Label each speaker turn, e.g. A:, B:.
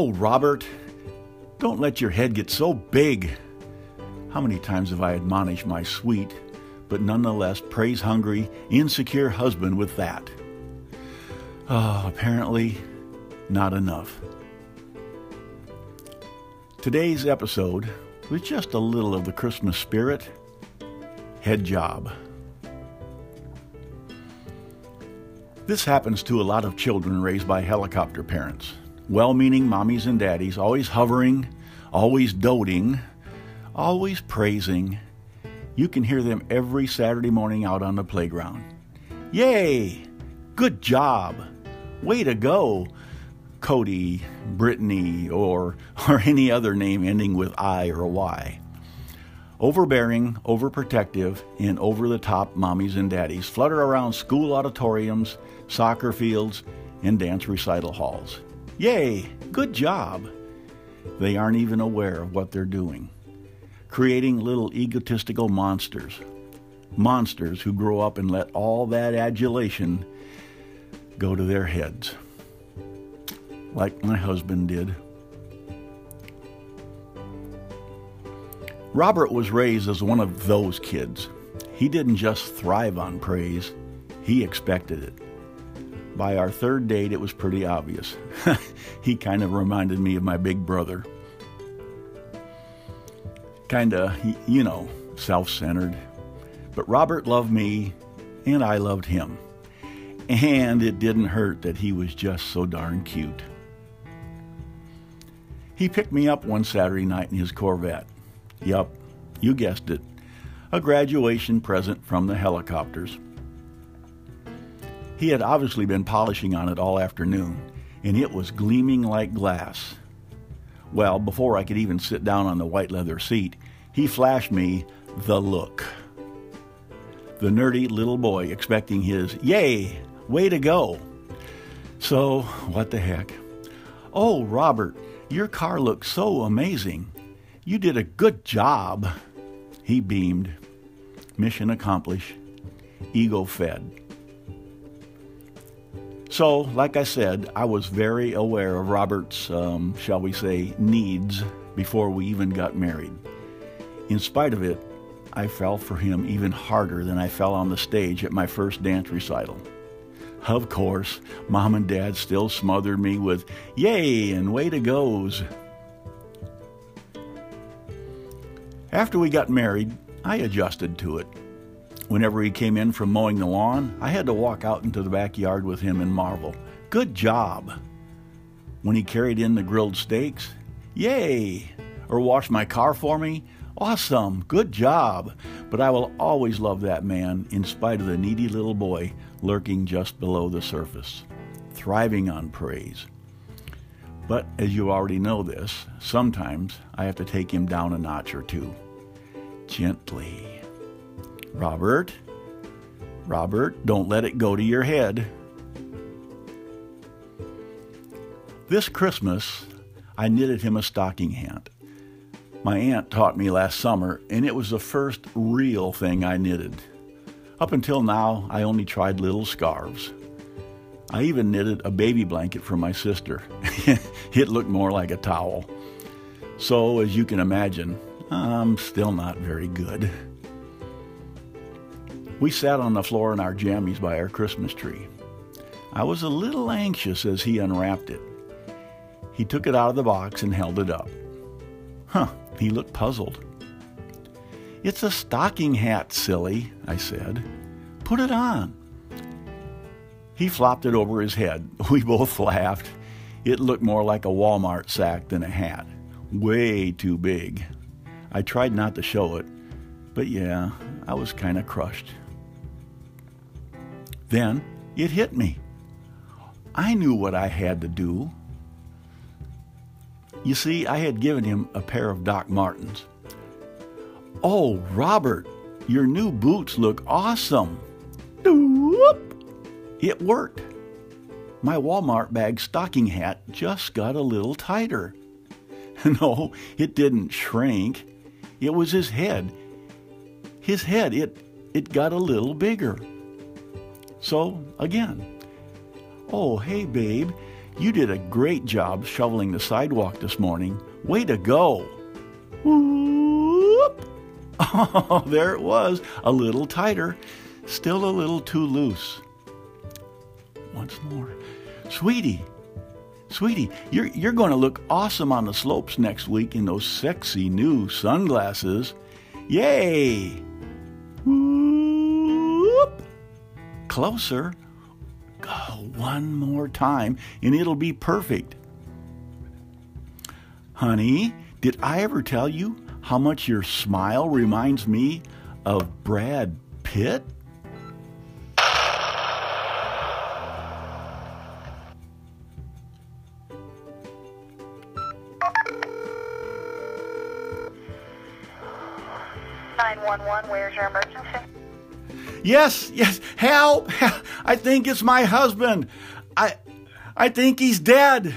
A: Oh, Robert, don't let your head get so big. How many times have I admonished my sweet, but nonetheless praise hungry, insecure husband with that? Oh, apparently, not enough. Today's episode, with just a little of the Christmas spirit, head job. This happens to a lot of children raised by helicopter parents. Well meaning mommies and daddies, always hovering, always doting, always praising. You can hear them every Saturday morning out on the playground. Yay! Good job! Way to go! Cody, Brittany, or, or any other name ending with I or Y. Overbearing, overprotective, and over the top mommies and daddies flutter around school auditoriums, soccer fields, and dance recital halls. Yay! Good job! They aren't even aware of what they're doing. Creating little egotistical monsters. Monsters who grow up and let all that adulation go to their heads. Like my husband did. Robert was raised as one of those kids. He didn't just thrive on praise, he expected it. By our third date, it was pretty obvious. he kind of reminded me of my big brother. Kind of, you know, self centered. But Robert loved me, and I loved him. And it didn't hurt that he was just so darn cute. He picked me up one Saturday night in his Corvette. Yup, you guessed it. A graduation present from the helicopters. He had obviously been polishing on it all afternoon, and it was gleaming like glass. Well, before I could even sit down on the white leather seat, he flashed me the look. The nerdy little boy expecting his, Yay! Way to go! So, what the heck? Oh, Robert, your car looks so amazing. You did a good job. He beamed. Mission accomplished. Ego fed. So, like I said, I was very aware of Robert's, um, shall we say, needs before we even got married. In spite of it, I fell for him even harder than I fell on the stage at my first dance recital. Of course, mom and dad still smothered me with yay and way to goes. After we got married, I adjusted to it. Whenever he came in from mowing the lawn, I had to walk out into the backyard with him and marvel, Good job! When he carried in the grilled steaks, Yay! Or washed my car for me, Awesome! Good job! But I will always love that man in spite of the needy little boy lurking just below the surface, thriving on praise. But as you already know this, sometimes I have to take him down a notch or two. Gently. Robert, Robert, don't let it go to your head. This Christmas, I knitted him a stocking hat. My aunt taught me last summer, and it was the first real thing I knitted. Up until now, I only tried little scarves. I even knitted a baby blanket for my sister. it looked more like a towel. So, as you can imagine, I'm still not very good. We sat on the floor in our jammies by our Christmas tree. I was a little anxious as he unwrapped it. He took it out of the box and held it up. Huh, he looked puzzled. It's a stocking hat, silly, I said. Put it on. He flopped it over his head. We both laughed. It looked more like a Walmart sack than a hat. Way too big. I tried not to show it, but yeah, I was kind of crushed. Then it hit me. I knew what I had to do. You see, I had given him a pair of Doc Martens. Oh, Robert, your new boots look awesome. Whoop! It worked. My Walmart bag stocking hat just got a little tighter. No, it didn't shrink. It was his head. His head, it, it got a little bigger. So, again, oh, hey, babe, you did a great job shoveling the sidewalk this morning. Way to go! Whoop! Oh, there it was, a little tighter, still a little too loose. Once more. Sweetie, sweetie, you're, you're going to look awesome on the slopes next week in those sexy new sunglasses. Yay! Closer. Oh, one more time, and it'll be perfect. Honey, did I ever tell you how much your smile reminds me of Brad Pitt?
B: Nine one one. Where's your emergency?
A: Yes, yes, help! I think it's my husband. I I think he's dead.